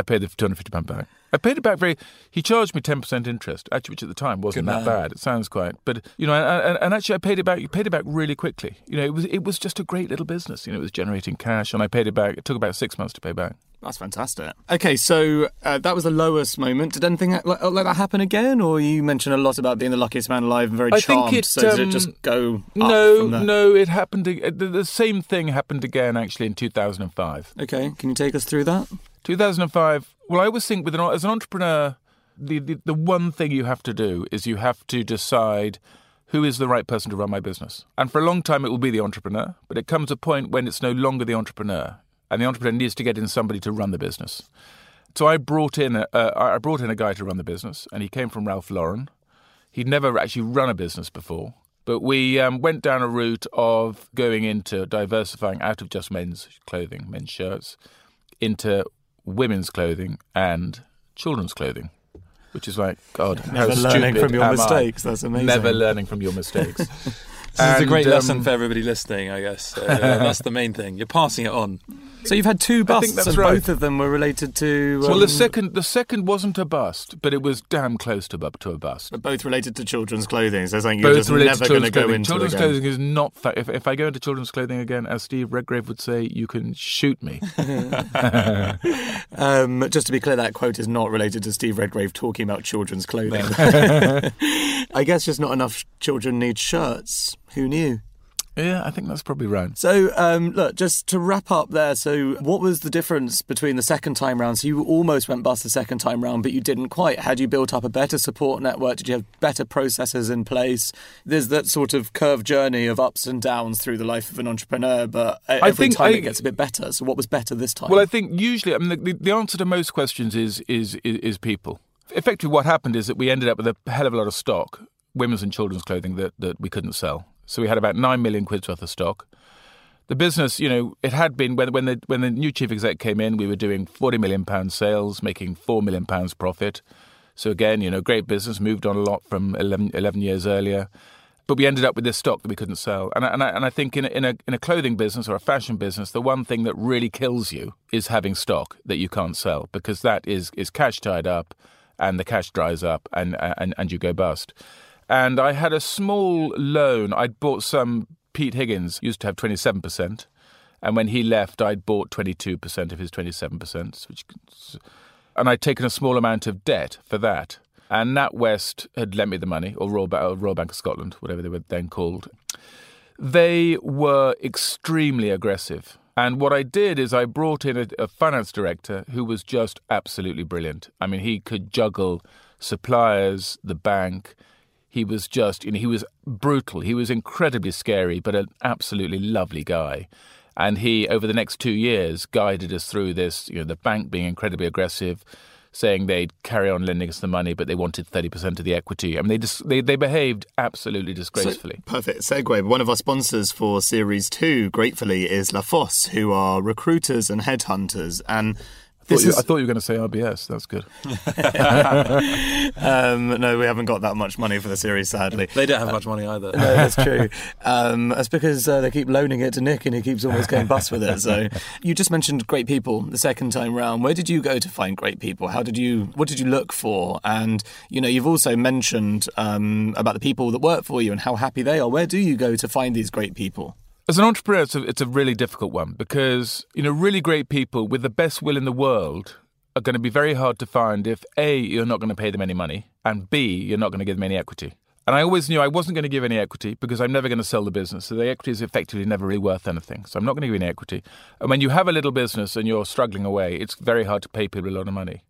I paid the 250 pound back. I paid it back very. He charged me 10% interest, actually, which at the time wasn't that bad. It sounds quite, but you know, and, and, actually, I paid it back. You paid it back really quickly. You know, it was it was just a great little business. You know, it was generating cash, and I paid it back. It took about six months to pay back. That's fantastic. Okay, so uh, that was the lowest moment. Did anything like, like, that happen again, or you mentioned a lot about being the luckiest man alive and very I charmed? Think it, so um, did it just go? no, no. It happened. The, the same thing happened again, actually, in 2005. Okay, can you take us through that? 2005. Well, I always think with an, as an entrepreneur, the, the the one thing you have to do is you have to decide who is the right person to run my business. And for a long time, it will be the entrepreneur, but it comes a point when it's no longer the entrepreneur and the entrepreneur needs to get in somebody to run the business. So I brought in a, uh, I brought in a guy to run the business, and he came from Ralph Lauren. He'd never actually run a business before, but we um, went down a route of going into diversifying out of just men's clothing, men's shirts, into women's clothing and children's clothing which is like God. Never learning from your mistakes. I? That's amazing. Never learning from your mistakes. This is a great um, lesson for everybody listening, I guess. Uh, that's the main thing. You're passing it on. So you've had two busts, and right. both of them were related to. Um, well, the um, second the second wasn't a bust, but it was damn close to, to a bust. But both related to children's clothing. So saying you're both just never going to go into children's again. clothing is not. Fa- if if I go into children's clothing again, as Steve Redgrave would say, you can shoot me. um, just to be clear, that quote is not related to Steve Redgrave talking about children's clothing. I guess just not enough children need shirts. Who knew? Yeah, I think that's probably right. So, um, look, just to wrap up there. So, what was the difference between the second time round? So, you almost went bust the second time round, but you didn't quite. Had you built up a better support network? Did you have better processes in place? There's that sort of curved journey of ups and downs through the life of an entrepreneur, but every I think time I, it gets a bit better. So, what was better this time? Well, I think usually, I mean, the, the answer to most questions is is is, is people. Effectively, what happened is that we ended up with a hell of a lot of stock, women's and children's clothing that, that we couldn't sell so we had about nine million quid's worth of stock. The business, you know, it had been when, when the when the new chief exec came in, we were doing forty million pounds sales, making four million pounds profit. So again, you know, great business, moved on a lot from 11, 11 years earlier. But we ended up with this stock that we couldn't sell. And I, and I, and I think in a, in, a, in a clothing business or a fashion business, the one thing that really kills you is having stock that you can't sell because that is, is cash tied up and the cash dries up and, and, and you go bust and I had a small loan. I'd bought some. Pete Higgins used to have 27%, and when he left, I'd bought 22% of his 27%, which, and I'd taken a small amount of debt for that. And NatWest had lent me the money, or Royal, Royal Bank of Scotland, whatever they were then called. They were extremely aggressive. And what I did is I brought in a, a, finance director who was just absolutely brilliant. I mean, he could juggle suppliers, the bank, He was just, you know, he was brutal. He was incredibly scary, but an absolutely lovely guy. And he, over the next two years, guided us through this, you know, the bank being incredibly aggressive, saying they'd carry on lending us the money, but they wanted 30% of the equity. I mean, they, just, they, they behaved absolutely disgracefully. So, perfect segue. One of our sponsors for Series 2, gratefully, is La Fosse, who are recruiters and headhunters. And thought you, is... I thought you were going to say RBS. That's good. um, no, we haven't got that much money for the series, sadly. They don't have much money either. no, that's true. Um, that's because uh, they keep loaning it to Nick, and he keeps almost going bust with it. So, you just mentioned great people the second time round. Where did you go to find great people? How did you? What did you look for? And you know, you've also mentioned um, about the people that work for you and how happy they are. Where do you go to find these great people? As an entrepreneur, it's a, it's a really difficult one because, you know, really great people with the best will in the world are going to be very hard to find if A, you're not going to pay them any money, and B, you're not going to give them any equity. And I always knew I wasn't going to give any equity because I'm never going to sell the business. So the equity is effectively never really worth anything. So I'm not going to give any equity. And when you have a little business and you're struggling away, it's very hard to pay people a lot of money.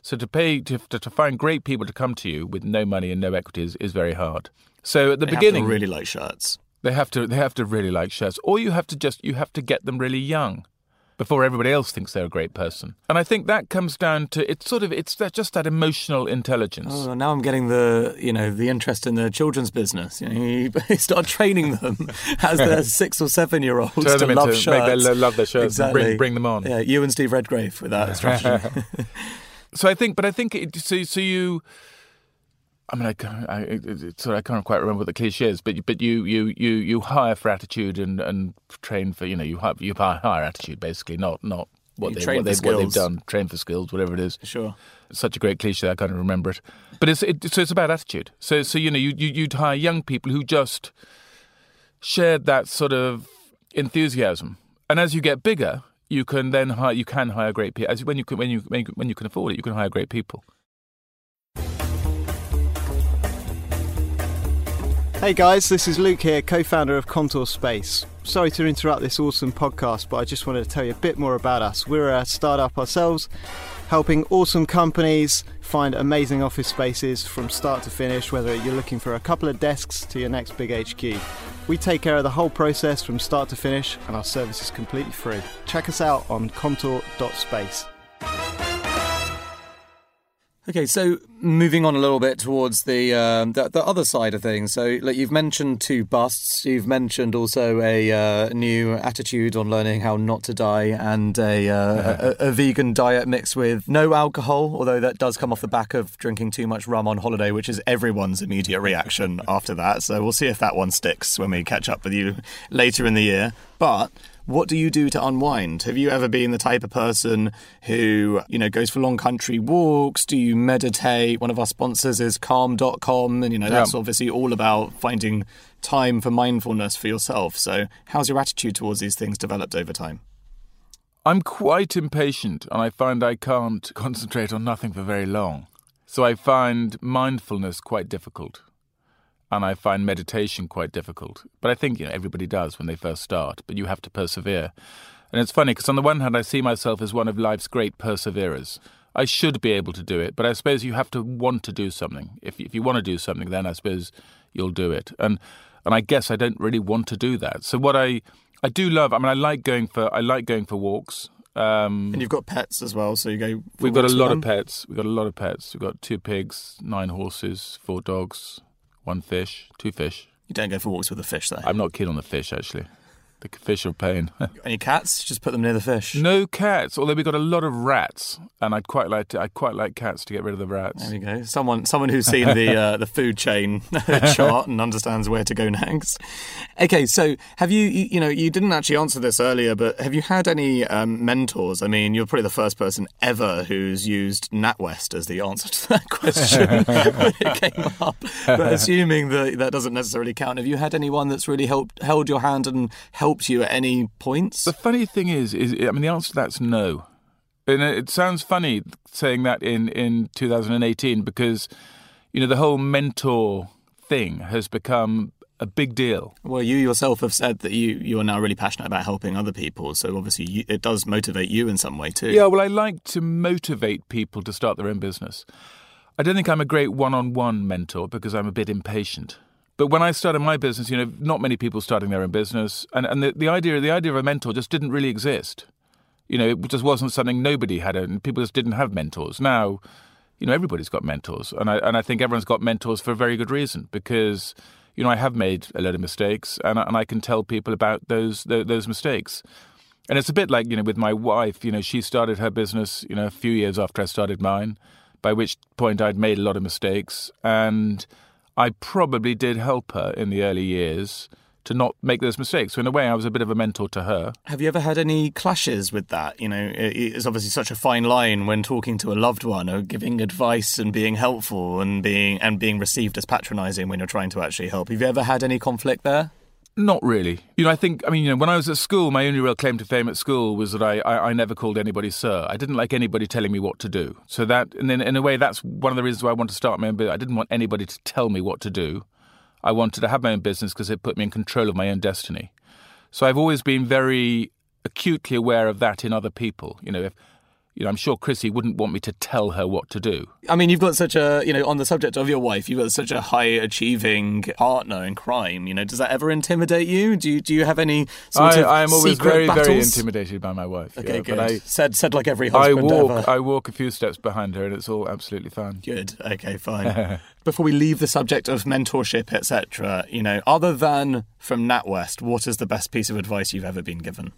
So to pay to, to, to find great people to come to you with no money and no equity is, is very hard. So at the they beginning, really like shirts. They have to they have to really like shirts, or you have to just you have to get them really young before everybody else thinks they're a great person. And I think that comes down to it's sort of it's that, just that emotional intelligence. Oh, now I'm getting the you know the interest in the children's business. You, know, you start training them as their six or seven year olds to love shirts. Make them love their shirts. Exactly. Bring, bring, them on. Yeah, you and Steve Redgrave with that strategy. so I think, but I think it, so. So you I mean, I can't, I, sorry, I can't quite remember what the cliche is, but but you you you you hire for attitude and, and train for you know you hire, you hire attitude basically, not not what, they, what, they've, what they've done, train for skills, whatever it is. Sure, it's such a great cliche, I can't remember it. But it's it, so it's about attitude. So so you know you, you you'd hire young people who just shared that sort of enthusiasm, and as you get bigger, you can then hire you can hire great people. As when you can when you when you can afford it, you can hire great people. Hey guys, this is Luke here, co founder of Contour Space. Sorry to interrupt this awesome podcast, but I just wanted to tell you a bit more about us. We're a startup ourselves, helping awesome companies find amazing office spaces from start to finish, whether you're looking for a couple of desks to your next big HQ. We take care of the whole process from start to finish, and our service is completely free. Check us out on contour.space. Okay, so moving on a little bit towards the, um, the, the other side of things. So, like you've mentioned two busts. You've mentioned also a uh, new attitude on learning how not to die, and a, uh, a, a vegan diet mixed with no alcohol. Although that does come off the back of drinking too much rum on holiday, which is everyone's immediate reaction after that. So we'll see if that one sticks when we catch up with you later in the year. But what do you do to unwind? Have you ever been the type of person who, you know, goes for long country walks? Do you meditate? One of our sponsors is calm.com and you know, that's yeah. obviously all about finding time for mindfulness for yourself. So, how's your attitude towards these things developed over time? I'm quite impatient and I find I can't concentrate on nothing for very long. So I find mindfulness quite difficult and I find meditation quite difficult. But I think you know everybody does when they first start, but you have to persevere. And it's funny because on the one hand, I see myself as one of life's great perseverers. I should be able to do it, but I suppose you have to want to do something. If if you want to do something, then I suppose you'll do it. And and I guess I don't really want to do that. So what I I do love. I mean, I like going for I like going for walks. Um, and you've got pets as well, so you go. We've got a lot of pets. We've got a lot of pets. We've got two pigs, nine horses, four dogs, one fish, two fish. You don't go for walks with a fish, though. I'm not keen on the fish, actually. The fish are pain. Any cats? Just put them near the fish. No cats. Although we've got a lot of rats, and I'd quite like to. I'd quite like cats to get rid of the rats. There we go. Someone, someone who's seen the uh, the food chain chart and understands where to go next. Okay, so have you, you, you? know, you didn't actually answer this earlier, but have you had any um, mentors? I mean, you're probably the first person ever who's used NatWest as the answer to that question when it came up. But assuming that that doesn't necessarily count, have you had anyone that's really helped held your hand and helped helped you at any points? The funny thing is, is I mean, the answer to that's no. And it sounds funny saying that in, in 2018 because, you know, the whole mentor thing has become a big deal. Well, you yourself have said that you, you are now really passionate about helping other people. So obviously, you, it does motivate you in some way too. Yeah, well, I like to motivate people to start their own business. I don't think I'm a great one-on-one mentor because I'm a bit impatient. But when I started my business, you know, not many people starting their own business, and, and the, the idea the idea of a mentor just didn't really exist. You know, it just wasn't something nobody had, and people just didn't have mentors. Now, you know, everybody's got mentors, and I and I think everyone's got mentors for a very good reason because you know I have made a lot of mistakes, and I, and I can tell people about those those mistakes. And it's a bit like you know with my wife. You know, she started her business you know a few years after I started mine, by which point I'd made a lot of mistakes, and I probably did help her in the early years to not make those mistakes. So in a way, I was a bit of a mentor to her. Have you ever had any clashes with that? You know, it's obviously such a fine line when talking to a loved one or giving advice and being helpful and being and being received as patronising when you're trying to actually help. Have you ever had any conflict there? Not really. You know, I think, I mean, you know, when I was at school, my only real claim to fame at school was that I, I, I, never called anybody sir. I didn't like anybody telling me what to do. So that, and then in a way, that's one of the reasons why I wanted to start my own business. I didn't want anybody to tell me what to do. I wanted to have my own business because it put me in control of my own destiny. So I've always been very acutely aware of that in other people. You know, if you know, I'm sure Chrissy wouldn't want me to tell her what to do. I mean, you've got such a, you know, on the subject of your wife, you've got such a high achieving partner in crime. You know, does that ever intimidate you? Do you do you have any sort I, of I am always very battles? very intimidated by my wife. Okay, yeah, good. But I, said said like every husband I walk ever. I walk a few steps behind her, and it's all absolutely fine. Good. Okay, fine. Before we leave the subject of mentorship, etc., you know, other than from NatWest, what is the best piece of advice you've ever been given?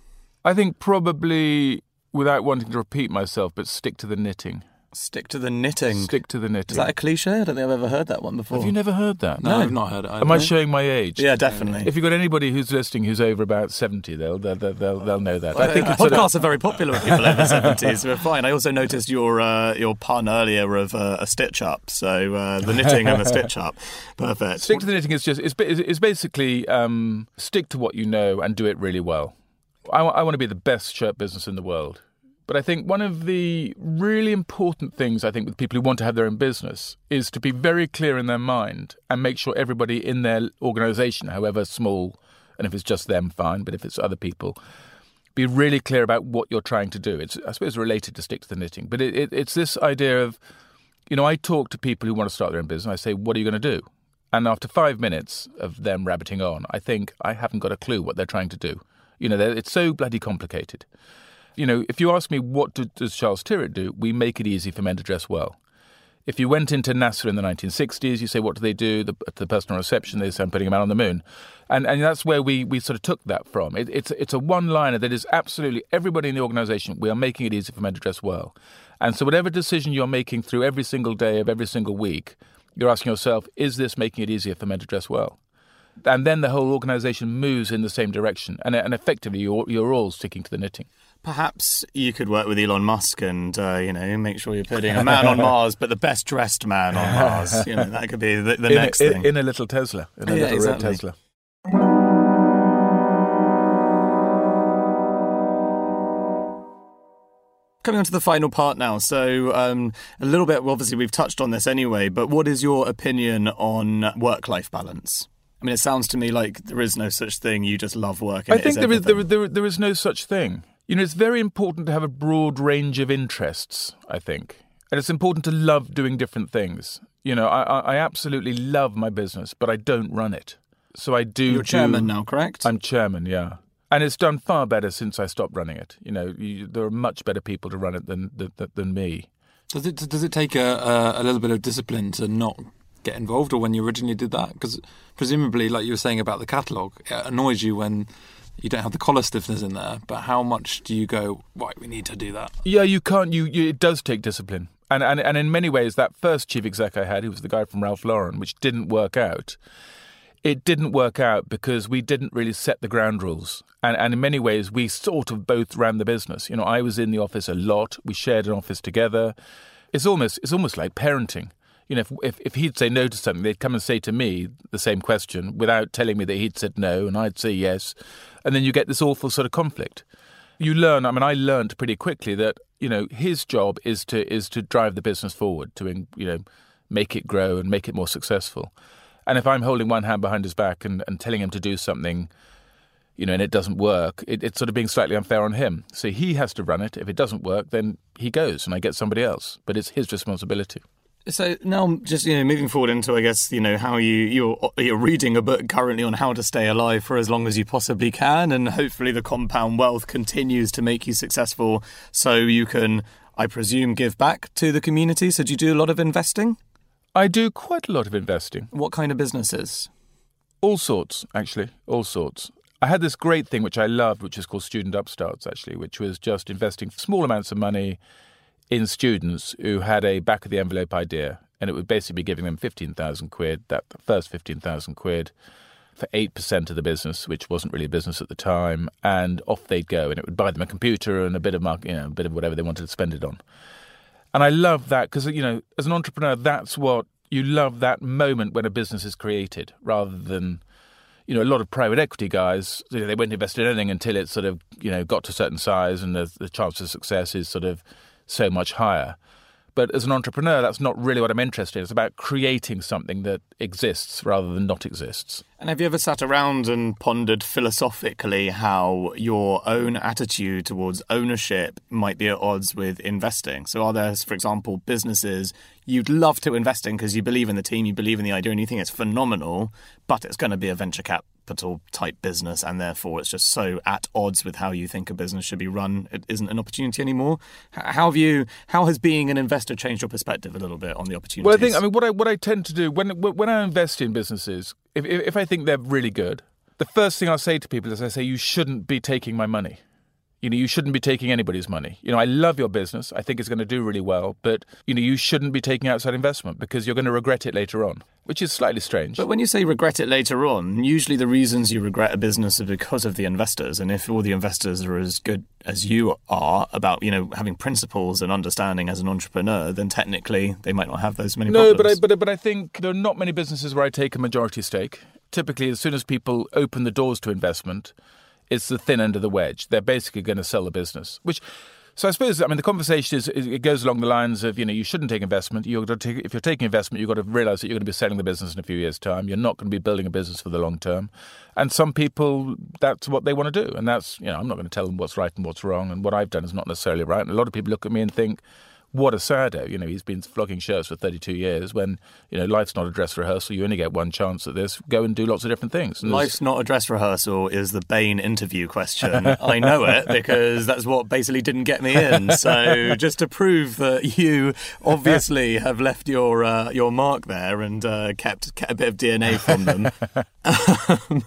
I think probably without wanting to repeat myself, but stick to the knitting. Stick to the knitting. Stick to the knitting. Is that a cliche? I don't think I've ever heard that one before. Have you never heard that? No, I've not heard it. Either. Am I showing my age? Yeah, definitely. If you've got anybody who's listening who's over about seventy, they'll they'll they'll, they'll know that. I think podcasts sort of... are very popular with people over seventies. We're fine. I also noticed your uh, your pun earlier of uh, a stitch up. So uh, the knitting and the stitch up, perfect. Stick to the knitting is just it's, it's basically um, stick to what you know and do it really well. I, I want to be the best shirt business in the world. But I think one of the really important things I think with people who want to have their own business is to be very clear in their mind and make sure everybody in their organization, however small, and if it's just them, fine, but if it's other people, be really clear about what you're trying to do. It's, I suppose, related to stick to the knitting, but it, it, it's this idea of, you know, I talk to people who want to start their own business. I say, what are you going to do? And after five minutes of them rabbiting on, I think I haven't got a clue what they're trying to do. You know, it's so bloody complicated you know, if you ask me what do, does Charles Tyrwhitt do, we make it easy for men to dress well. If you went into NASA in the 1960s, you say, what do they do? The, the personal reception, they say, I'm putting a man on the moon. And, and that's where we, we sort of took that from. It, it's, it's a one liner that is absolutely everybody in the organization, we are making it easy for men to dress well. And so, whatever decision you're making through every single day of every single week, you're asking yourself, is this making it easier for men to dress well? And then the whole organization moves in the same direction. And, and effectively, you're, you're all sticking to the knitting. Perhaps you could work with Elon Musk and uh, you know make sure you're putting a man on Mars, but the best dressed man on Mars. You know that could be the, the in next a, thing. In a little Tesla, in a yeah, little exactly. red Tesla. Coming on to the final part now. So, um, a little bit, obviously, we've touched on this anyway, but what is your opinion on work life balance? I mean, it sounds to me like there is no such thing. You just love work. I think there is, there, there, there is no such thing. You know, it's very important to have a broad range of interests, I think. And it's important to love doing different things. You know, I, I absolutely love my business, but I don't run it. So I do. You're chairman do, now, correct? I'm chairman, yeah. And it's done far better since I stopped running it. You know, you, there are much better people to run it than than, than me. Does it does it take a, a, a little bit of discipline to not get involved, or when you originally did that? Because presumably, like you were saying about the catalogue, it annoys you when you don't have the collar stiffness in there. But how much do you go? Right, we need to do that. Yeah, you can't. You, you it does take discipline, and and and in many ways, that first chief exec I had, who was the guy from Ralph Lauren, which didn't work out. It didn't work out because we didn't really set the ground rules. And, and in many ways, we sort of both ran the business. You know, I was in the office a lot. We shared an office together. It's almost, it's almost like parenting you know, if, if, if he'd say no to something, they'd come and say to me the same question without telling me that he'd said no, and I'd say yes, and then you get this awful sort of conflict. You learn. I mean, I learned pretty quickly that you know his job is to is to drive the business forward, to you know make it grow and make it more successful. And if I'm holding one hand behind his back and, and telling him to do something, you know, and it doesn't work, it, it's sort of being slightly unfair on him. So he has to run it. If it doesn't work, then he goes and I get somebody else. But it's his responsibility. So now, just you know, moving forward into, I guess, you know, how you you're you're reading a book currently on how to stay alive for as long as you possibly can, and hopefully the compound wealth continues to make you successful, so you can, I presume, give back to the community. So, do you do a lot of investing? I do quite a lot of investing. What kind of businesses? All sorts, actually, all sorts. I had this great thing which I loved, which is called Student Upstarts, actually, which was just investing small amounts of money in students who had a back of the envelope idea, and it would basically be giving them 15,000 quid, that first 15,000 quid for 8% of the business, which wasn't really a business at the time, and off they'd go, and it would buy them a computer and a bit of market, you know, a bit of whatever they wanted to spend it on. And I love that because, you know, as an entrepreneur, that's what you love that moment when a business is created rather than, you know, a lot of private equity guys, you know, they won't invest in anything until it sort of, you know, got to a certain size and the, the chance of success is sort of so much higher. But as an entrepreneur, that's not really what I'm interested in. It's about creating something that exists rather than not exists. And have you ever sat around and pondered philosophically how your own attitude towards ownership might be at odds with investing? So, are there, for example, businesses you'd love to invest in because you believe in the team, you believe in the idea, and you think it's phenomenal, but it's going to be a venture cap capital type business, and therefore it's just so at odds with how you think a business should be run. It isn't an opportunity anymore. How have you? How has being an investor changed your perspective a little bit on the opportunity? Well, I think I mean what I what I tend to do when when I invest in businesses, if if, if I think they're really good, the first thing I say to people is I say you shouldn't be taking my money. You know, you shouldn't be taking anybody's money. You know, I love your business. I think it's going to do really well, but you know, you shouldn't be taking outside investment because you're going to regret it later on, which is slightly strange. But when you say regret it later on, usually the reasons you regret a business are because of the investors, and if all the investors are as good as you are about, you know, having principles and understanding as an entrepreneur, then technically they might not have those many no, problems. but I, but but I think there are not many businesses where I take a majority stake. Typically, as soon as people open the doors to investment, it's the thin end of the wedge. They're basically going to sell the business, which. So I suppose I mean the conversation is it goes along the lines of you know you shouldn't take investment. You've got to take, if you're taking investment, you've got to realise that you're going to be selling the business in a few years' time. You're not going to be building a business for the long term. And some people that's what they want to do, and that's you know I'm not going to tell them what's right and what's wrong. And what I've done is not necessarily right. And a lot of people look at me and think, what a saddo. You know, he's been flogging shirts for 32 years when, you know, life's not a dress rehearsal. You only get one chance at this. Go and do lots of different things. And life's not a dress rehearsal is the Bain interview question. I know it because that's what basically didn't get me in. So just to prove that you obviously have left your uh, your mark there and uh, kept, kept a bit of DNA from them. um,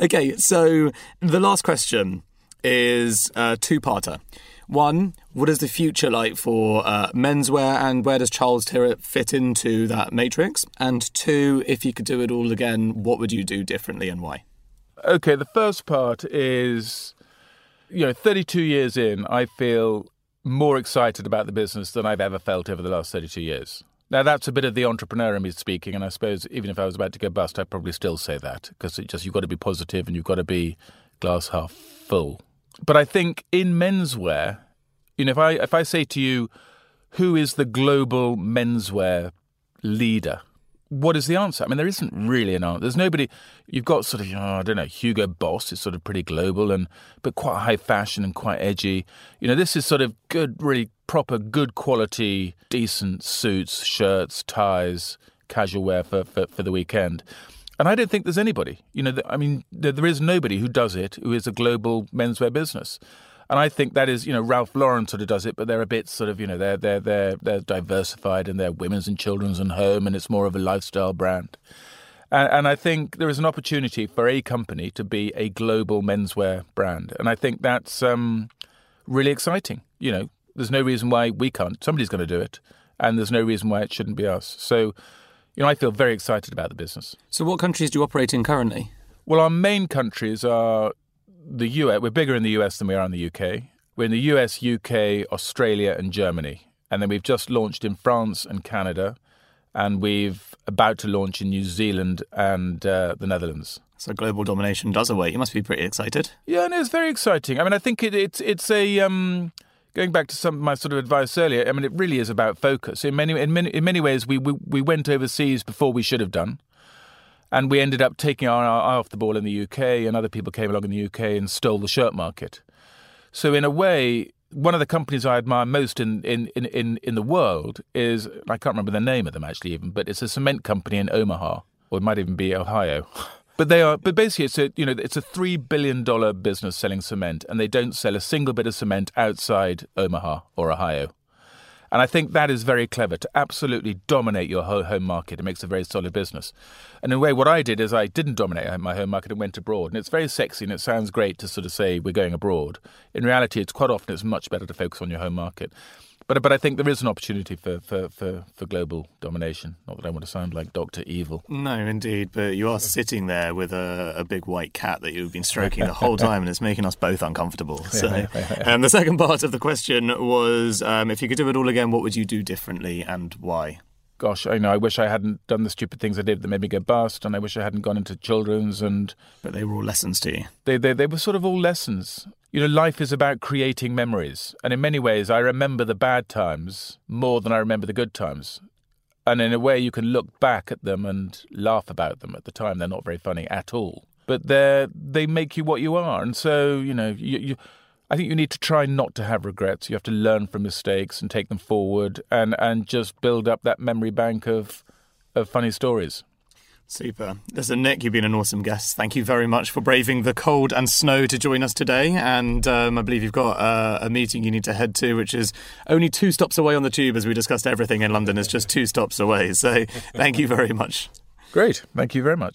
okay, so the last question is a two-parter. One, what is the future like for uh, menswear and where does Charles Tyrwhitt fit into that matrix? And two, if you could do it all again, what would you do differently and why? Okay, the first part is, you know, 32 years in, I feel more excited about the business than I've ever felt over the last 32 years. Now, that's a bit of the entrepreneur in me speaking, and I suppose even if I was about to go bust, I'd probably still say that because it just you've got to be positive and you've got to be glass half full. But I think in menswear, you know, if I if I say to you, who is the global menswear leader? What is the answer? I mean, there isn't really an answer. There's nobody. You've got sort of, I don't know, Hugo Boss is sort of pretty global and but quite high fashion and quite edgy. You know, this is sort of good, really proper, good quality, decent suits, shirts, ties, casual wear for for, for the weekend. And I don't think there's anybody. You know, I mean, there is nobody who does it who is a global menswear business. And I think that is, you know, Ralph Lauren sort of does it, but they're a bit sort of, you know, they're they're they're they're diversified and they're women's and children's and home, and it's more of a lifestyle brand. And, and I think there is an opportunity for a company to be a global menswear brand, and I think that's um, really exciting. You know, there's no reason why we can't. Somebody's going to do it, and there's no reason why it shouldn't be us. So, you know, I feel very excited about the business. So, what countries do you operate in currently? Well, our main countries are the US, we're bigger in the US than we are in the UK. We're in the US, UK, Australia, and Germany. And then we've just launched in France and Canada. And we've about to launch in New Zealand and uh, the Netherlands. So global domination does await. You must be pretty excited. Yeah, and it's very exciting. I mean, I think it, it's it's a um, going back to some of my sort of advice earlier. I mean, it really is about focus. In many in many in many ways, we we, we went overseas before we should have done and we ended up taking our eye off the ball in the UK, and other people came along in the UK and stole the shirt market. So, in a way, one of the companies I admire most in, in, in, in, in the world is I can't remember the name of them actually even, but it's a cement company in Omaha, or it might even be Ohio. But they are, but basically, it's a you know it's a three billion dollar business selling cement, and they don't sell a single bit of cement outside Omaha or Ohio. And I think that is very clever to absolutely dominate your home market. It makes a very solid business. And in a way, what I did is I didn't dominate my home market and went abroad. And it's very sexy and it sounds great to sort of say we're going abroad. In reality, it's quite often it's much better to focus on your home market. But but I think there is an opportunity for, for, for, for global domination. Not that I want to sound like Doctor Evil. No, indeed. But you are sitting there with a, a big white cat that you've been stroking the whole time, and it's making us both uncomfortable. So, and the second part of the question was, um, if you could do it all again, what would you do differently, and why? gosh, I know I wish I hadn't done the stupid things I did that made me go bust, and I wish I hadn't gone into children's and. But they were all lessons to you. They they they were sort of all lessons. You know, life is about creating memories, and in many ways, I remember the bad times more than I remember the good times. And in a way, you can look back at them and laugh about them. At the time, they're not very funny at all, but they they make you what you are, and so you know you. you I think you need to try not to have regrets. You have to learn from mistakes and take them forward and, and just build up that memory bank of, of funny stories. Super. Listen, Nick, you've been an awesome guest. Thank you very much for braving the cold and snow to join us today. And um, I believe you've got uh, a meeting you need to head to, which is only two stops away on the tube, as we discussed everything in London is just two stops away. So thank you very much. Great. Thank you very much.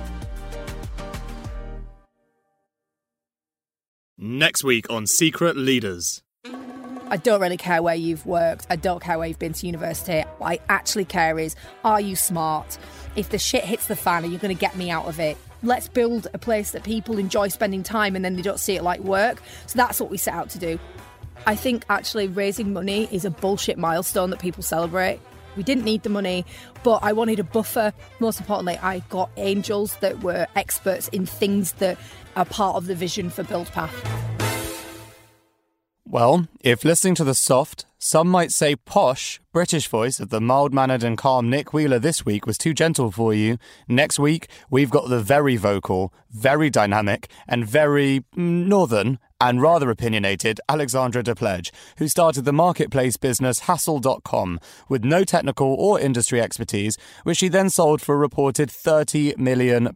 Next week on Secret Leaders. I don't really care where you've worked. I don't care where you've been to university. What I actually care is are you smart? If the shit hits the fan, are you going to get me out of it? Let's build a place that people enjoy spending time and then they don't see it like work. So that's what we set out to do. I think actually raising money is a bullshit milestone that people celebrate. We didn't need the money, but I wanted a buffer. Most importantly, I got angels that were experts in things that are part of the vision for BuildPath. Well, if listening to the soft, some might say posh, British voice of the mild mannered and calm Nick Wheeler this week was too gentle for you, next week we've got the very vocal, very dynamic, and very mm, northern and rather opinionated Alexandra Depledge, who started the marketplace business Hassle.com with no technical or industry expertise, which she then sold for a reported £30 million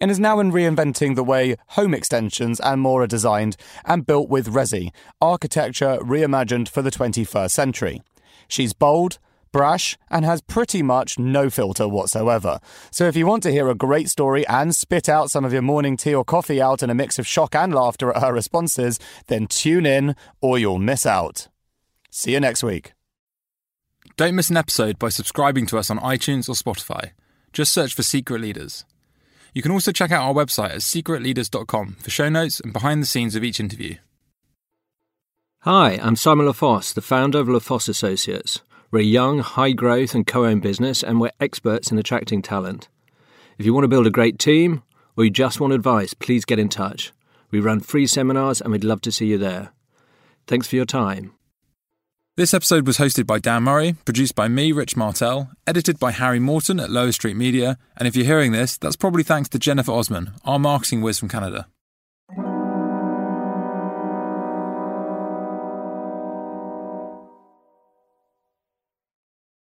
and is now in reinventing the way home extensions and more are designed and built with Resi, architecture reimagined for the 21st century. She's bold, brash, and has pretty much no filter whatsoever. So if you want to hear a great story and spit out some of your morning tea or coffee out in a mix of shock and laughter at her responses, then tune in or you'll miss out. See you next week. Don't miss an episode by subscribing to us on iTunes or Spotify. Just search for Secret Leaders. You can also check out our website at secretleaders.com for show notes and behind the scenes of each interview. Hi, I'm Simon LaFosse, the founder of LaFosse Associates. We're a young, high growth, and co owned business, and we're experts in attracting talent. If you want to build a great team, or you just want advice, please get in touch. We run free seminars, and we'd love to see you there. Thanks for your time. This episode was hosted by Dan Murray, produced by me, Rich Martell, edited by Harry Morton at Lower Street Media, and if you're hearing this, that's probably thanks to Jennifer Osman, our marketing whiz from Canada.